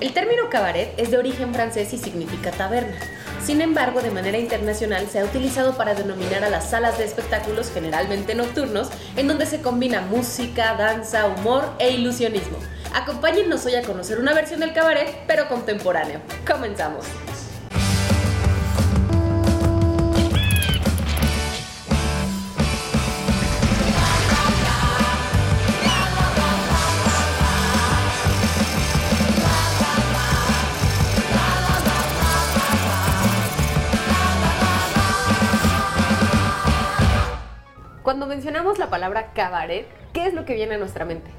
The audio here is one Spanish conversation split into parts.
El término cabaret es de origen francés y significa taberna. Sin embargo, de manera internacional se ha utilizado para denominar a las salas de espectáculos generalmente nocturnos, en donde se combina música, danza, humor e ilusionismo. Acompáñennos hoy a conocer una versión del cabaret, pero contemporáneo. Comenzamos. Mencionamos la palabra cabaret, ¿qué es lo que viene a nuestra mente?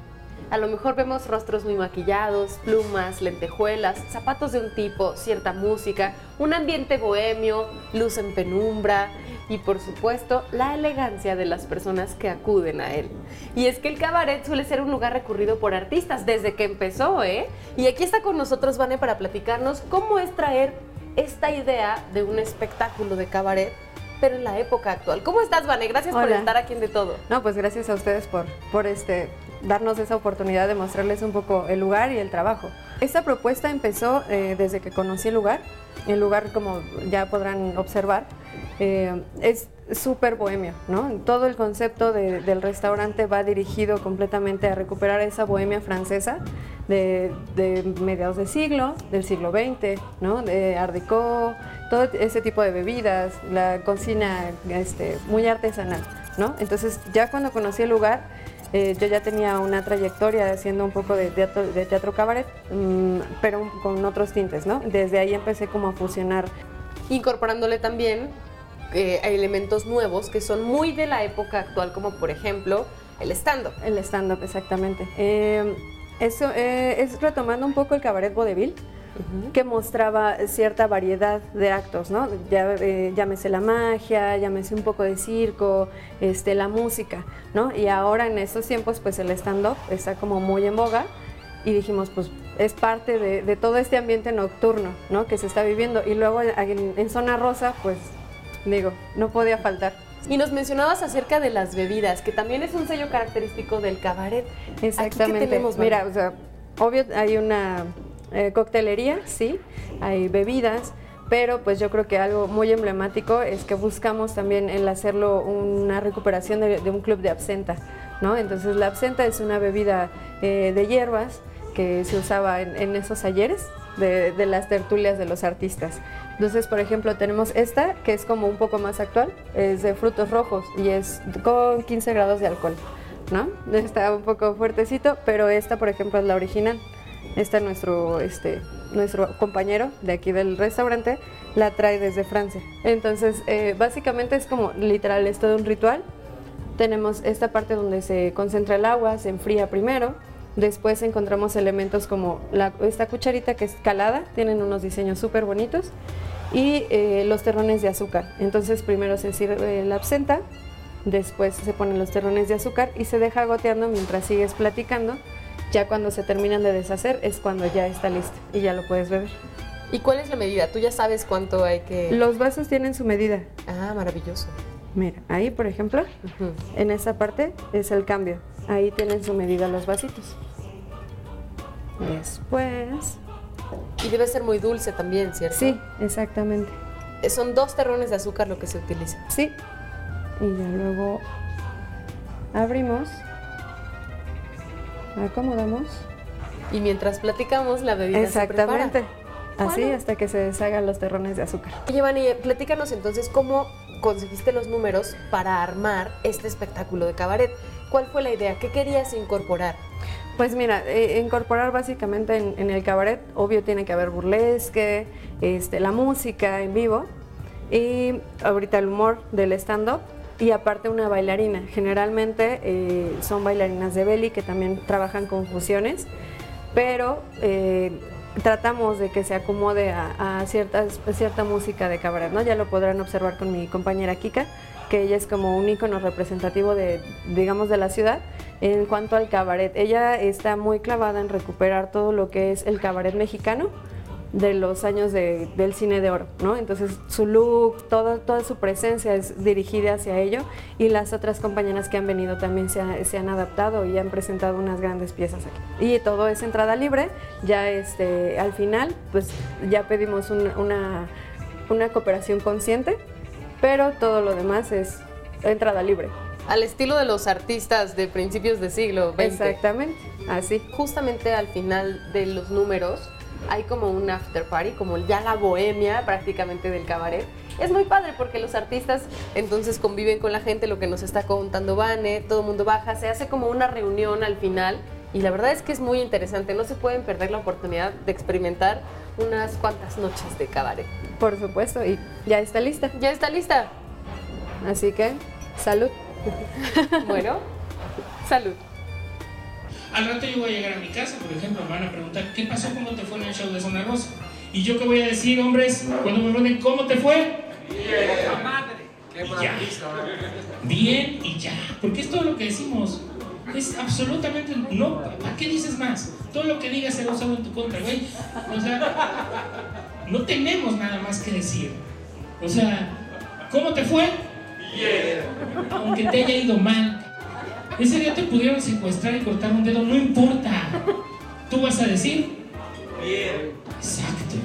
A lo mejor vemos rostros muy maquillados, plumas, lentejuelas, zapatos de un tipo, cierta música, un ambiente bohemio, luz en penumbra y por supuesto la elegancia de las personas que acuden a él. Y es que el cabaret suele ser un lugar recurrido por artistas desde que empezó, ¿eh? Y aquí está con nosotros Vane para platicarnos cómo es traer esta idea de un espectáculo de cabaret pero en la época actual. ¿Cómo estás, Vane? Gracias por estar aquí en De Todo. No, pues gracias a ustedes por, por este, darnos esa oportunidad de mostrarles un poco el lugar y el trabajo. Esta propuesta empezó eh, desde que conocí el lugar. El lugar, como ya podrán observar, eh, es súper bohemio, ¿no? Todo el concepto del restaurante va dirigido completamente a recuperar esa bohemia francesa de, mediados de siglo, del siglo XX, ¿no? De Art Deco, todo ese tipo de bebidas, la cocina este, muy artesanal, ¿no? Entonces ya cuando conocí el lugar, eh, yo ya tenía una trayectoria haciendo un poco de teatro, cabaret, mm, pero con otros tintes, ¿no? Desde ahí empecé como a fusionar. Incorporándole también eh, elementos nuevos que son muy de la época actual, como por ejemplo el stand-up. El stand-up, exactamente. Eh, eso es retomando un poco el cabaret vodevil que mostraba cierta variedad de actos, ¿no? Ya, eh, llámese la magia, llámese un poco de circo, este, la música, ¿no? Y ahora en estos tiempos, pues el stand-up está como muy en boga y dijimos, pues es parte de, todo este ambiente nocturno, ¿no? Que se está viviendo. Y luego en, en Zona Rosa, pues digo, no podía faltar. Y nos mencionabas acerca de las bebidas, que también es un sello característico del cabaret. Exactamente. tenemos, Mira, o sea, obvio hay una eh, coctelería, sí, hay bebidas, pero pues yo creo que algo muy emblemático es que buscamos también el hacerlo una recuperación de, un club de absenta, ¿no? Entonces la absenta es una bebida eh, de hierbas que se usaba en, esos ayeres de, las tertulias de los artistas. Entonces, por ejemplo, tenemos esta que es como un poco más actual, es de frutos rojos y es con 15 grados de alcohol, ¿no? Está un poco fuertecito, pero esta, por ejemplo, es la original. Este nuestro, este, nuestro compañero de aquí del restaurante la trae desde Francia. Entonces, eh, básicamente es como literal, es todo un ritual. Tenemos esta parte donde se concentra el agua, se enfría primero. Después encontramos elementos como esta cucharita que es calada, tienen unos diseños súper bonitos. Y eh, los terrones de azúcar. Entonces, primero se sirve la absenta, después se ponen los terrones de azúcar y se deja goteando mientras sigues platicando ya cuando se terminan de deshacer es cuando ya está listo y ya lo puedes beber. ¿Y cuál es la medida? ¿Tú ya sabes cuánto hay que...? Los vasos tienen su medida. Ah, maravilloso. Mira, ahí por ejemplo, en esa parte es el cambio. Ahí tienen su medida los vasitos. Después... Y debe ser muy dulce también, ¿cierto? Sí, exactamente. Eh, son dos terrones de azúcar lo que se utiliza. Sí. Y ya luego abrimos acomodamos. Y mientras platicamos, la bebida Exactamente. Así hasta que se deshagan los terrones de azúcar. Oye, Vani, platícanos entonces cómo conseguiste los números para armar este espectáculo de cabaret. ¿Cuál fue la idea? ¿Qué querías incorporar? Pues mira, eh, incorporar básicamente en, el cabaret, obvio tiene que haber burlesque, este, la música en vivo y ahorita el humor del stand-up y aparte una bailarina. Generalmente eh, son bailarinas de belly que también trabajan con fusiones, pero eh, tratamos de que se acomode a, ciertas, cierta música de cabaret, ¿no? Ya lo podrán observar con mi compañera Kika, que ella es como un ícono representativo de, digamos, de la ciudad. En cuanto al cabaret, ella está muy clavada en recuperar todo lo que es el cabaret mexicano, de los años del cine de oro, ¿no? Entonces su look, todo, toda su presencia es dirigida hacia ello y las otras compañeras que han venido también se, han adaptado y han presentado unas grandes piezas aquí. Y todo es entrada libre, ya este, al final pues ya pedimos una, una cooperación consciente, pero todo lo demás es entrada libre. Al estilo de los artistas de principios de siglo XX. Exactamente, así. Justamente al final de los números hay como un after party, como ya la bohemia prácticamente del cabaret. Es muy padre porque los artistas entonces conviven con la gente, lo que nos está contando Vane, todo el mundo baja, se hace como una reunión al final y la verdad es que es muy interesante, no se pueden perder la oportunidad de experimentar unas cuantas noches de cabaret. Por supuesto, y ya está lista. Ya está lista. Así que, salud. bueno, salud. Al rato yo voy a llegar a mi casa, por ejemplo, me van a preguntar, ¿qué pasó? ¿Cómo te fue en el show de Zona Rosa? Y yo qué voy a decir, hombres, cuando me pregunten, ¿cómo te fue? Bien. Qué ya. Bien y ya. Porque es todo lo que decimos. Es absolutamente. No, ¿para qué dices más? Todo lo que digas será usado en tu contra, güey. O sea, no tenemos nada más que decir. O sea, ¿cómo te fue? Bien. Aunque te haya ido mal, ese día te pudieron secuestrar y cortar un dedo, no importa. Tú vas a decir. Bien. Exacto.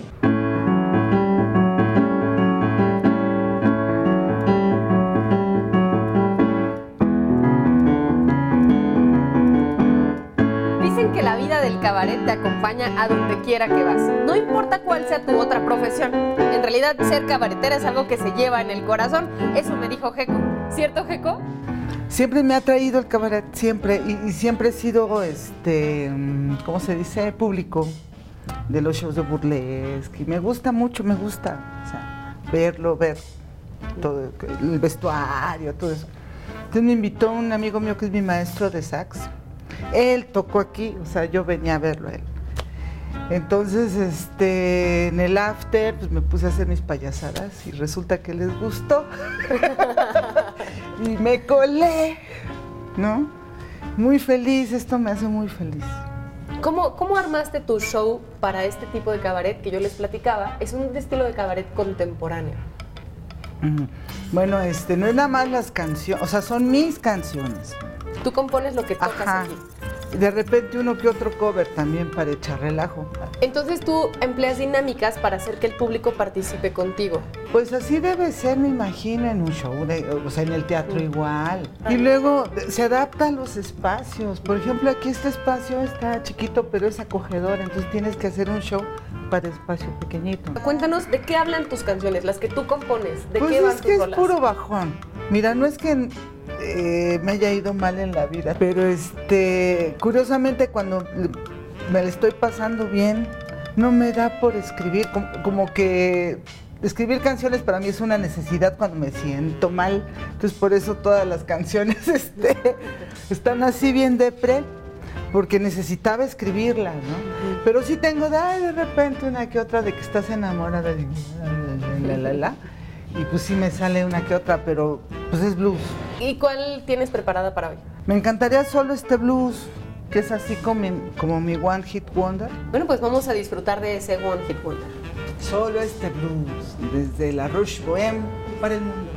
Dicen que la vida del cabaret te acompaña a donde quiera que vas. No importa cuál sea tu otra profesión. En realidad, ser cabaretera es algo que se lleva en el corazón. Eso me dijo Jeco. ¿Cierto, Jeco? Siempre me ha traído el cabaret, siempre, y, siempre he sido, este, ¿cómo se dice? Público de los shows de burlesque. Y me gusta mucho, me gusta, verlo, ver todo, el vestuario, todo eso. Entonces me invitó un amigo mío que es mi maestro de sax. Él tocó aquí, o sea, yo venía a verlo él. Entonces, este, en el after, pues me puse a hacer mis payasadas y resulta que les gustó. y me colé, ¿no? Muy feliz, esto me hace muy feliz. ¿Cómo, ¿Cómo armaste tu show para este tipo de cabaret que yo les platicaba? Es un estilo de cabaret contemporáneo. Bueno, este, no es nada más las canciones, o sea, son mis canciones. Tú compones lo que tocas aquí de repente uno que otro cover también para echar relajo. Entonces tú empleas dinámicas para hacer que el público participe contigo. Pues así debe ser, me imagino, en un show, o sea, en el teatro igual. Y luego se adaptan los espacios. Por ejemplo, aquí este espacio está chiquito, pero es acogedor, entonces tienes que hacer un show para espacio pequeñito. Cuéntanos, ¿de qué hablan tus canciones, las que tú compones? ¿De pues qué van es que es puro bajón. Mira, no es que eh, me haya ido mal en la vida. Pero este, curiosamente cuando me la estoy pasando bien, no me da por escribir, como, que escribir canciones para mí es una necesidad cuando me siento mal. Entonces por eso todas las canciones este, están así bien depre, porque necesitaba escribirlas, ¿no? Pero sí tengo de, repente una que otra de que estás enamorada de la la la y pues sí me sale una que otra, pero pues es blues. ¿Y cuál tienes preparada para hoy? Me encantaría solo este blues, que es así como mi, como mi One Hit Wonder. Bueno, pues vamos a disfrutar de ese One Hit Wonder. Solo este blues, desde la Rush Bohème para el mundo.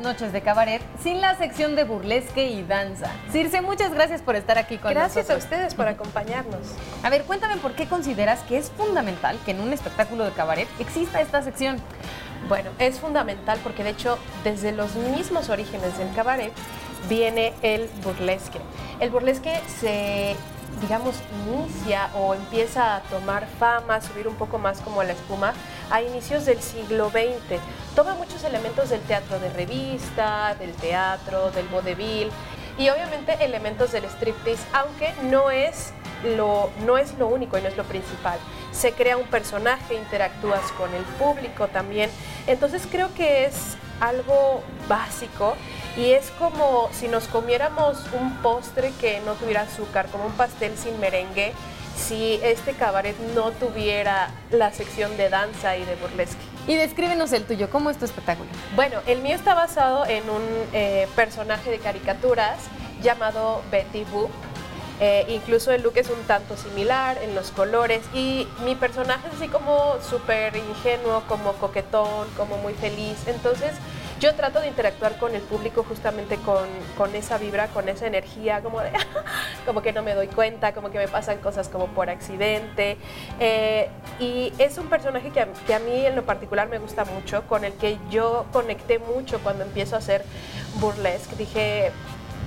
Noches de cabaret sin la sección de burlesque y danza. Circe, muchas gracias por estar aquí con nosotros. Gracias a ustedes por acompañarnos. A ver, cuéntame por qué consideras que es fundamental que en un espectáculo de cabaret exista esta sección. Bueno, es fundamental porque de hecho desde los mismos orígenes del cabaret viene el burlesque. El burlesque se digamos, inicia o empieza a tomar fama, a subir un poco más como la espuma a inicios del siglo XX. Toma muchos elementos del teatro de revista, del teatro, del vodevil y obviamente elementos del striptease, aunque no es lo, no es lo único y no es lo principal. Se crea un personaje, interactúas con el público también. Entonces creo que es algo básico y es como si nos comiéramos un postre que no tuviera azúcar, como un pastel sin merengue, si este cabaret no tuviera la sección de danza y de burlesque. Y descríbenos el tuyo, ¿cómo es tu espectáculo? Bueno, el mío está basado en un eh, personaje de caricaturas llamado Betty Boop. Eh, incluso el look es un tanto similar en los colores y mi personaje es así como súper ingenuo, como coquetón, como muy feliz. Entonces yo trato de interactuar con el público justamente con, esa vibra, con esa energía, como de, como que no me doy cuenta, como que me pasan cosas como por accidente. Eh, y es un personaje que a, que a mí en lo particular me gusta mucho, con el que yo conecté mucho cuando empiezo a hacer burlesque. Dije,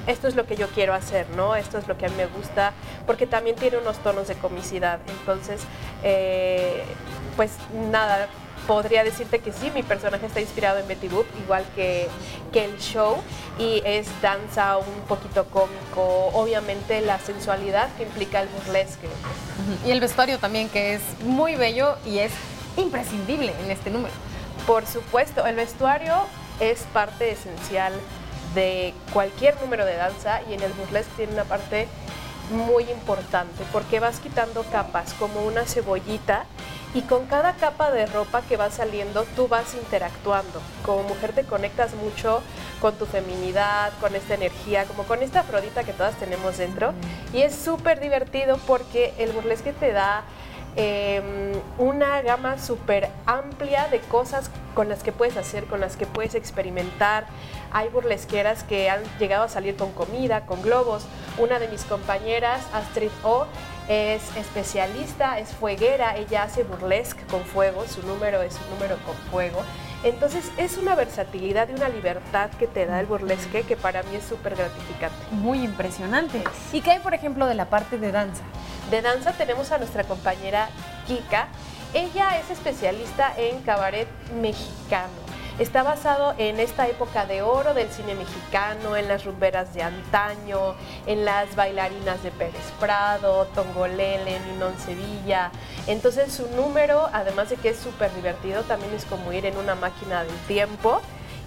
esto es lo que yo quiero hacer, ¿no? Esto es lo que a mí me gusta, porque también tiene unos tonos de comicidad. Entonces, eh, pues nada, podría decirte que sí, mi personaje está inspirado en Betty Boop, igual que, que el show, y es danza un poquito cómico, obviamente la sensualidad que implica el burlesque. Y el vestuario también, que es muy bello y es imprescindible en este número. Por supuesto, el vestuario es parte esencial de cualquier número de danza y en el burlesque tiene una parte muy importante porque vas quitando capas como una cebollita y con cada capa de ropa que va saliendo tú vas interactuando. Como mujer te conectas mucho con tu feminidad, con esta energía, como con esta afrodita que todas tenemos dentro. Y es súper divertido porque el burlesque te da Em, una gama súper amplia de cosas con las que puedes hacer, con las que puedes experimentar. Hay burlesqueras que han llegado a salir con comida, con globos. Una de mis compañeras, Astrid O, es especialista, es fueguera, ella hace burlesque con fuego, su número es un número con fuego. Entonces es una versatilidad y una libertad que te da el burlesque que para mí es súper gratificante. Muy impresionante. ¿Y qué hay, por ejemplo, de la parte de danza? De danza tenemos a nuestra compañera Kika. Ella es especialista en cabaret mexicano. Está basado en esta época de oro del cine mexicano, en las rumberas de antaño, en las bailarinas de Pérez Prado, Tongolele, Ninón Sevilla. Entonces su número, además de que es súper divertido, también es como ir en una máquina del tiempo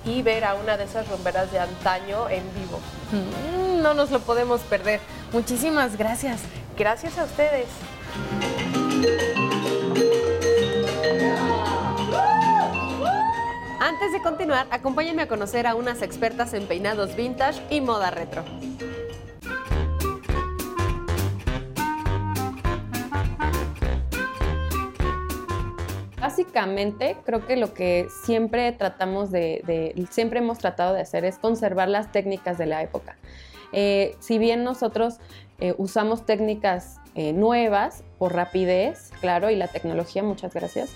y ver a una de esas rumberas de antaño en vivo. Mm, no nos lo podemos perder. Muchísimas gracias. Gracias a ustedes. Antes de continuar, acompáñenme a conocer a unas expertas en peinados vintage y moda retro. Básicamente, creo que lo que siempre tratamos de, siempre hemos tratado de hacer es conservar las técnicas de la época. Eh, si bien nosotros eh, usamos técnicas eh, nuevas por rapidez, claro, y la tecnología, muchas gracias,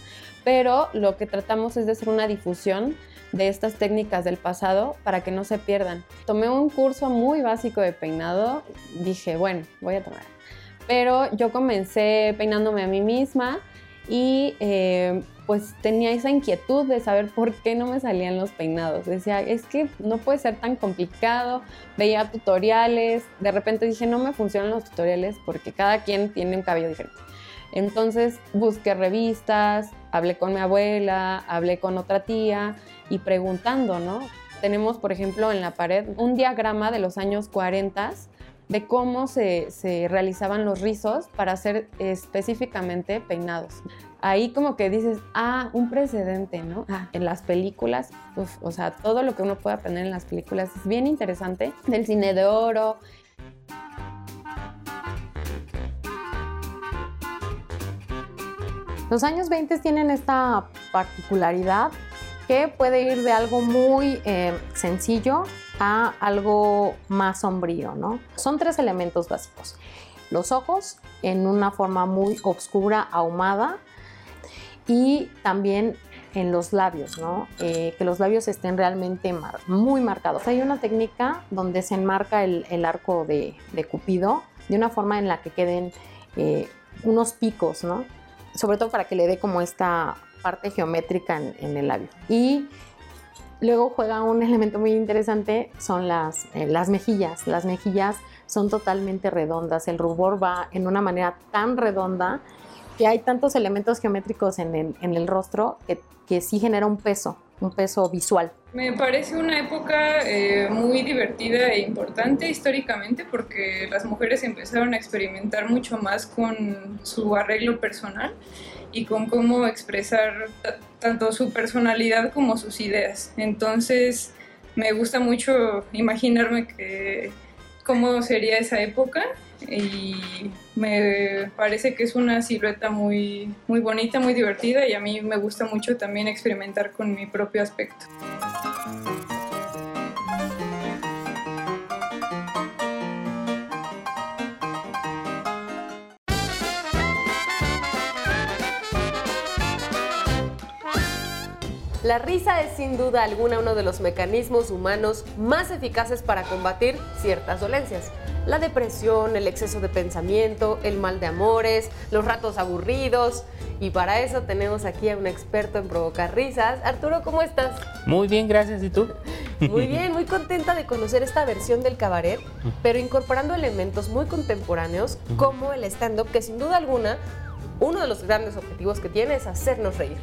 pero lo que tratamos es de hacer una difusión de estas técnicas del pasado para que no se pierdan. Tomé un curso muy básico de peinado, dije, bueno, voy a tomar. Pero yo comencé peinándome a mí misma y eh, pues tenía esa inquietud de saber por qué no me salían los peinados. Decía, es que no puede ser tan complicado. Veía tutoriales, de repente dije, no me funcionan los tutoriales porque cada quien tiene un cabello diferente. Entonces busqué revistas, hablé con mi abuela, hablé con otra tía y preguntando, ¿no? Tenemos, por ejemplo, en la pared un diagrama de los años 40 de cómo se, realizaban los rizos para hacer específicamente peinados. Ahí como que dices, ah, un precedente, ¿no? Ah. En las películas, o sea, todo lo que uno puede aprender en las películas es bien interesante. Del cine de oro. Los años 20 tienen esta particularidad que puede ir de algo muy eh, sencillo a algo más sombrío, ¿no? Son tres elementos básicos. Los ojos en una forma muy oscura, ahumada, y también en los labios, ¿no? Eh, que los labios estén realmente muy marcados. Hay una técnica donde se enmarca el, arco de, Cupido de una forma en la que queden eh, unos picos, ¿no? Sobre todo para que le dé como esta parte geométrica en, el labio. Y luego juega un elemento muy interesante, son las, eh, las mejillas. Las mejillas son totalmente redondas, el rubor va en una manera tan redonda que hay tantos elementos geométricos en el, rostro que, que, sí genera un peso, un peso visual. Me parece una época eh, muy divertida e importante históricamente porque las mujeres empezaron a experimentar mucho más con su arreglo personal y con cómo expresar tanto su personalidad como sus ideas. Entonces me gusta mucho imaginarme que cómo sería esa época y me parece que es una silueta muy, muy bonita, muy divertida y a mí me gusta mucho también experimentar con mi propio aspecto. La risa es sin duda alguna uno de los mecanismos humanos más eficaces para combatir ciertas dolencias. La depresión, el exceso de pensamiento, el mal de amores, los ratos aburridos. Y para eso tenemos aquí a un experto en provocar risas. Arturo, ¿cómo estás? Muy bien, gracias. ¿Y tú? Muy bien, muy contenta de conocer esta versión del cabaret, pero incorporando elementos muy contemporáneos como el stand-up, que sin duda alguna, uno de los grandes objetivos que tiene es hacernos reír.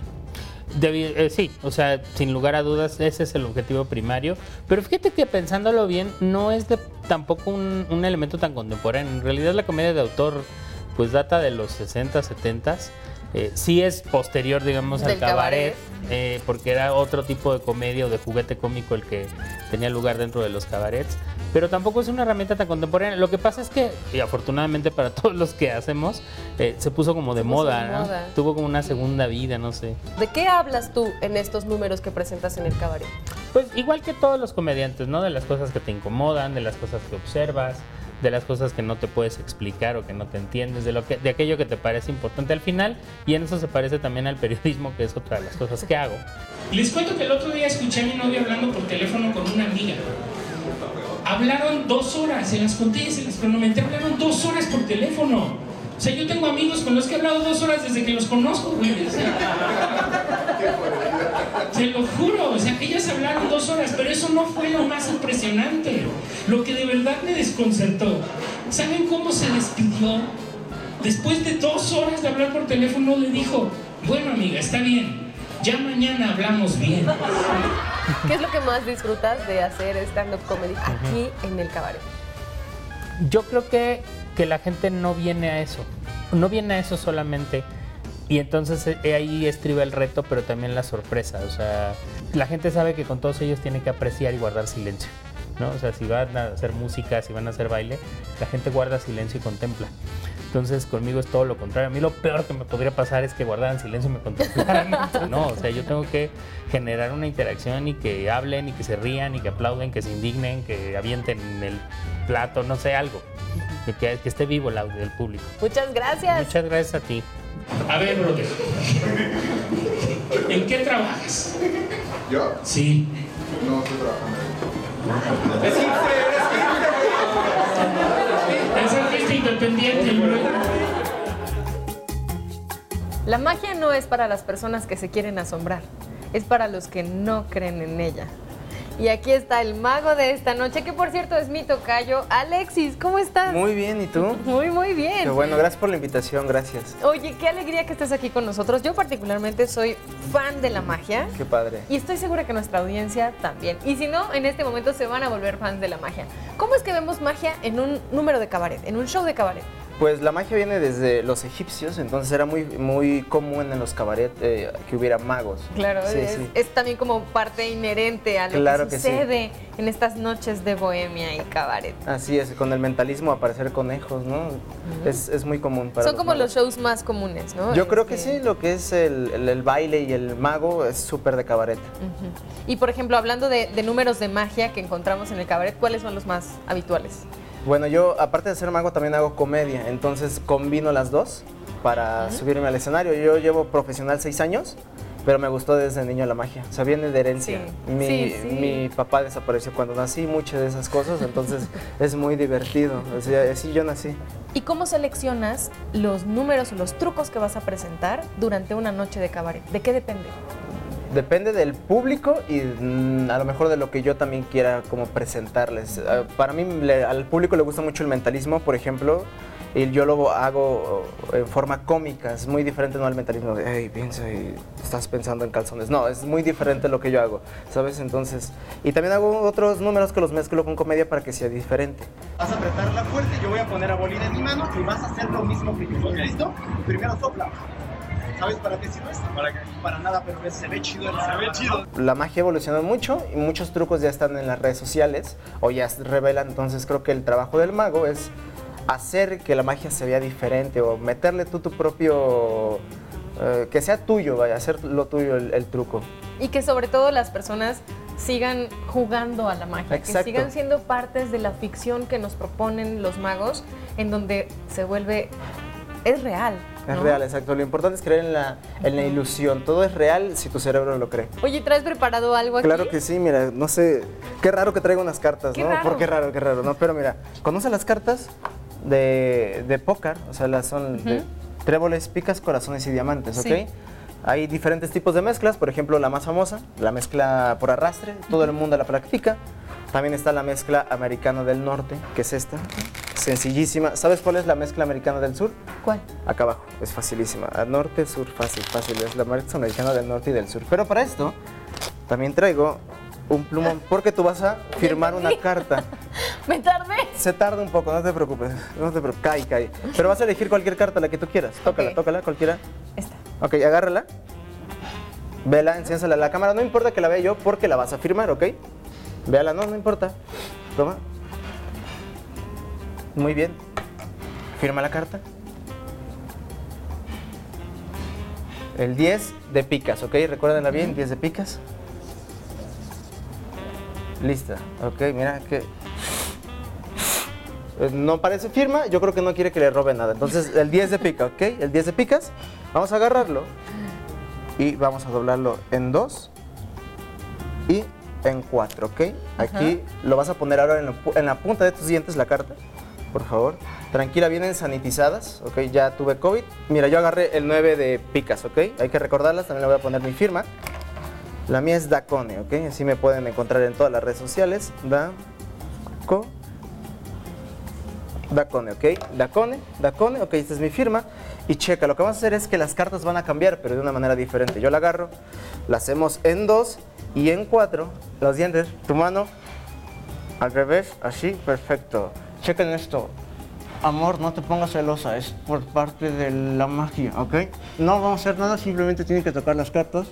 Eh, sí, o sea, sin lugar a dudas, ese es el objetivo primario. Pero fíjate que pensándolo bien, no es de, tampoco un, elemento tan contemporáneo. En realidad, la comedia de autor, pues data de los 60, 70. Eh, sí es posterior, digamos, al cabaret, eh, porque era otro tipo de comedia o de juguete cómico el que tenía lugar dentro de los cabarets, pero tampoco es una herramienta tan contemporánea. Lo que pasa es que, y afortunadamente para todos los que hacemos, eh, se puso como de, moda, ¿no? Tuvo como una segunda vida, no sé. ¿De qué hablas tú en estos números que presentas en el cabaret? Pues igual que todos los comediantes, ¿no? De las cosas que te incomodan, de las cosas que observas, de las cosas que no te puedes explicar o que no te entiendes, de, lo que, de aquello que te parece importante al final. Y en eso se parece también al periodismo, que es otra de las cosas que hago. Les cuento que el otro día escuché a mi novia hablando por teléfono con una amiga. Hablaron dos horas, se las conté, se las cronometré, hablaron dos horas por teléfono. O sea, yo tengo amigos con los que he hablado dos horas desde que los conozco, güey. Se lo juro, o sea, ellas hablaron dos horas, pero eso no fue lo más impresionante. Lo que de verdad me desconcertó, ¿saben cómo se despidió? Después de dos horas de hablar por teléfono, le dijo, bueno amiga, está bien, ya mañana hablamos bien. ¿Qué es lo que más disfrutas de hacer stand-up comedy aquí en el cabaret? Yo creo que que la gente no viene a eso. No viene a eso solamente. Y entonces eh, ahí estriba el reto, pero también la sorpresa. O sea, la gente sabe que con todos ellos tiene que apreciar y guardar silencio. ¿no? O sea, si van a hacer música, si van a hacer baile, la gente guarda silencio y contempla. Entonces conmigo es todo lo contrario. A mí lo peor que me podría pasar es que guardaran silencio y me contemplaran. no, o sea, yo tengo que generar una interacción y que hablen y que se rían y que aplauden, que se indignen, que avienten el plato, no sé, algo que, esté vivo el del público. Muchas gracias. Muchas gracias a ti. A ver, brother. ¿En qué trabajas? ¿Yo? Sí. No estoy trabajando. Es Es artista independiente, La magia no es para las personas que se quieren asombrar, es para los que no creen en ella. Y aquí está el mago de esta noche, que por cierto es mi tocayo, Alexis. ¿Cómo estás? Muy bien, ¿y tú? Muy, muy bien. Qué bueno, gracias por la invitación, gracias. Oye, qué alegría que estés aquí con nosotros. Yo particularmente soy fan de la magia. Qué padre. Y estoy segura que nuestra audiencia también. Y si no, en este momento se van a volver fans de la magia. ¿Cómo es que vemos magia en un número de cabaret, en un show de cabaret? Pues la magia viene desde los egipcios, entonces era muy, muy común en los cabarets eh, que hubiera magos. Claro, es, también como parte inherente a lo que sucede en estas noches de bohemia y cabaret. Así es, con el mentalismo aparecer conejos, ¿no? es, muy común para Son como los shows más comunes, ¿no? Yo creo que este sí, lo que es el, baile y el mago es súper de cabaret. Y por ejemplo, hablando de números de magia que encontramos en el cabaret, ¿cuáles son los más habituales? Bueno, yo aparte de ser mago también hago comedia, entonces combino las dos para subirme al escenario. Yo llevo profesional seis años pero me gustó desde niño la magia. O sea, viene de herencia. Sí. Mi, Sí, sí. mi papá desapareció cuando nací, muchas de esas cosas, entonces es muy divertido. O sea, así yo nací. ¿Y cómo seleccionas los números o los trucos que vas a presentar durante una noche de cabaret? ¿De qué depende? Depende del público y mm, a lo mejor de lo que yo también quiera como presentarles. Ah, Para mí, le- al público le gusta mucho el mentalismo, por ejemplo, y yo lo hago en forma cómica, es muy diferente no al mentalismo hey, piensa y estás pensando en calzones. No, es muy diferente lo que yo hago, ¿sabes? Entonces, y también hago otros números que los mezclo con comedia para que sea diferente. Vas a apretarla fuerte, yo voy a poner a bolina en mi mano y vas a hacer lo mismo que yo. ¿Listo? Primero sopla. ¿Sabes para qué sirve esto? ¿Para qué? Para nada, pero se ve chido. Se ve chido. La magia evolucionó mucho y muchos trucos ya están en las redes sociales o ya se revelan, entonces creo que el trabajo del mago es hacer que la magia se vea diferente o meterle tú tu propio... eh, que sea tuyo, vaya, hacer lo tuyo el, el truco. Y que sobre todo las personas sigan jugando a la magia, Exacto. que sigan siendo partes de la ficción que nos proponen los magos, en donde se vuelve, es real. Es ¿no? real, exacto. Lo importante es creer en la, en la ilusión. Todo es real si tu cerebro lo cree. Oye, ¿traes preparado algo aquí? Claro que sí, mira, no sé, qué raro que traiga unas cartas, Qué ¿no? raro. Por qué raro, qué raro, ¿no? Pero mira, ¿conoces las cartas de, de póker? O sea, las son de tréboles, picas, corazones y diamantes, ¿ok? Sí. Hay diferentes tipos de mezclas, por ejemplo, la más famosa, la mezcla por arrastre, todo el mundo la practica. También está la mezcla americana del norte, que es esta, sencillísima. ¿Sabes cuál es la mezcla americana del sur? ¿Cuál? Acá abajo, es facilísima. Al norte, sur, fácil, fácil. Es la mezcla americana del norte y del sur. Pero para esto, también traigo un plumón, porque tú vas a firmar una carta. Me tardé. Se tarda un poco, no te preocupes. No te preocupes, cae, cae. Pero vas a elegir cualquier carta, la que tú quieras. Tócala, tócala, cualquiera. Esta. Ok, agárrala. Vela, enciénsala a la cámara. No importa que la vea yo porque la vas a firmar, ¿ok? Véala, no, no importa. Toma. Muy bien. Firma la carta. El 10 de picas, ¿ok? Recuérdenla bien, 10 de picas. Lista, ok, mira que... No parece firma, yo creo que no quiere que le robe nada. Entonces, el 10 de pica, ¿ok? El 10 de picas, vamos a agarrarlo y vamos a doblarlo en dos y en cuatro, ¿ok? Aquí lo vas a poner ahora en la, pu- en la punta de tus dientes la carta, por favor. Tranquila, vienen sanitizadas, ¿ok? Ya tuve COVID. Mira, yo agarré el 9 de picas, ¿ok? Hay que recordarlas, también le voy a poner mi firma. La mía es Dacone, ¿ok? Así me pueden encontrar en todas las redes sociales. Daco. Dacone, ¿ok? Dacone, Dacone, ok, esta es mi firma. Y checa, lo que vamos a hacer es que las cartas van a cambiar, pero de una manera diferente. Yo la agarro, la hacemos en dos y en cuatro. Los dientes, tu mano al revés, así, perfecto. Chequen esto. Amor, no te pongas celosa, es por parte de la magia, ¿ok? No vamos a hacer nada, simplemente tienen que tocar las cartas.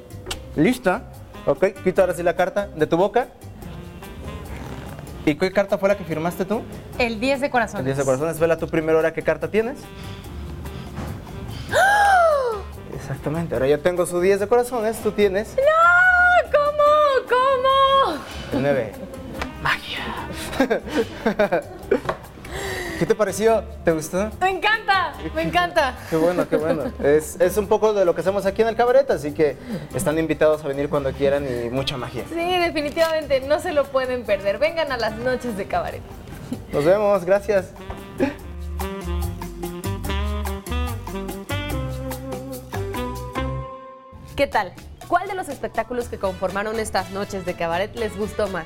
¿Lista? ¿Ok? Quita ahora sí la carta de tu boca. ¿Y qué carta fue la que firmaste tú? El 10 de El corazones. 10 de corazones, vela tú primero ahora qué carta tienes. Exactamente, ahora yo tengo su 10 de corazones, tú tienes ¡No! ¿Cómo? ¿Cómo? el 9. Magia. ¿Qué te pareció? ¿Te gustó? Me encanta, me encanta. Qué bueno, qué bueno. Es, es un poco de lo que hacemos aquí en el cabaret, así que están invitados a venir cuando quieran y mucha magia. Sí, definitivamente no se lo pueden perder. Vengan a las noches de cabaret. Nos vemos, gracias. ¿Qué tal? ¿Cuál de los espectáculos que conformaron estas noches de cabaret les gustó más?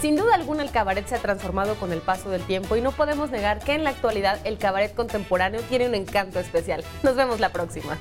Sin duda alguna el cabaret se ha transformado con el paso del tiempo y no podemos negar que en la actualidad el cabaret contemporáneo tiene un encanto especial. Nos vemos la próxima.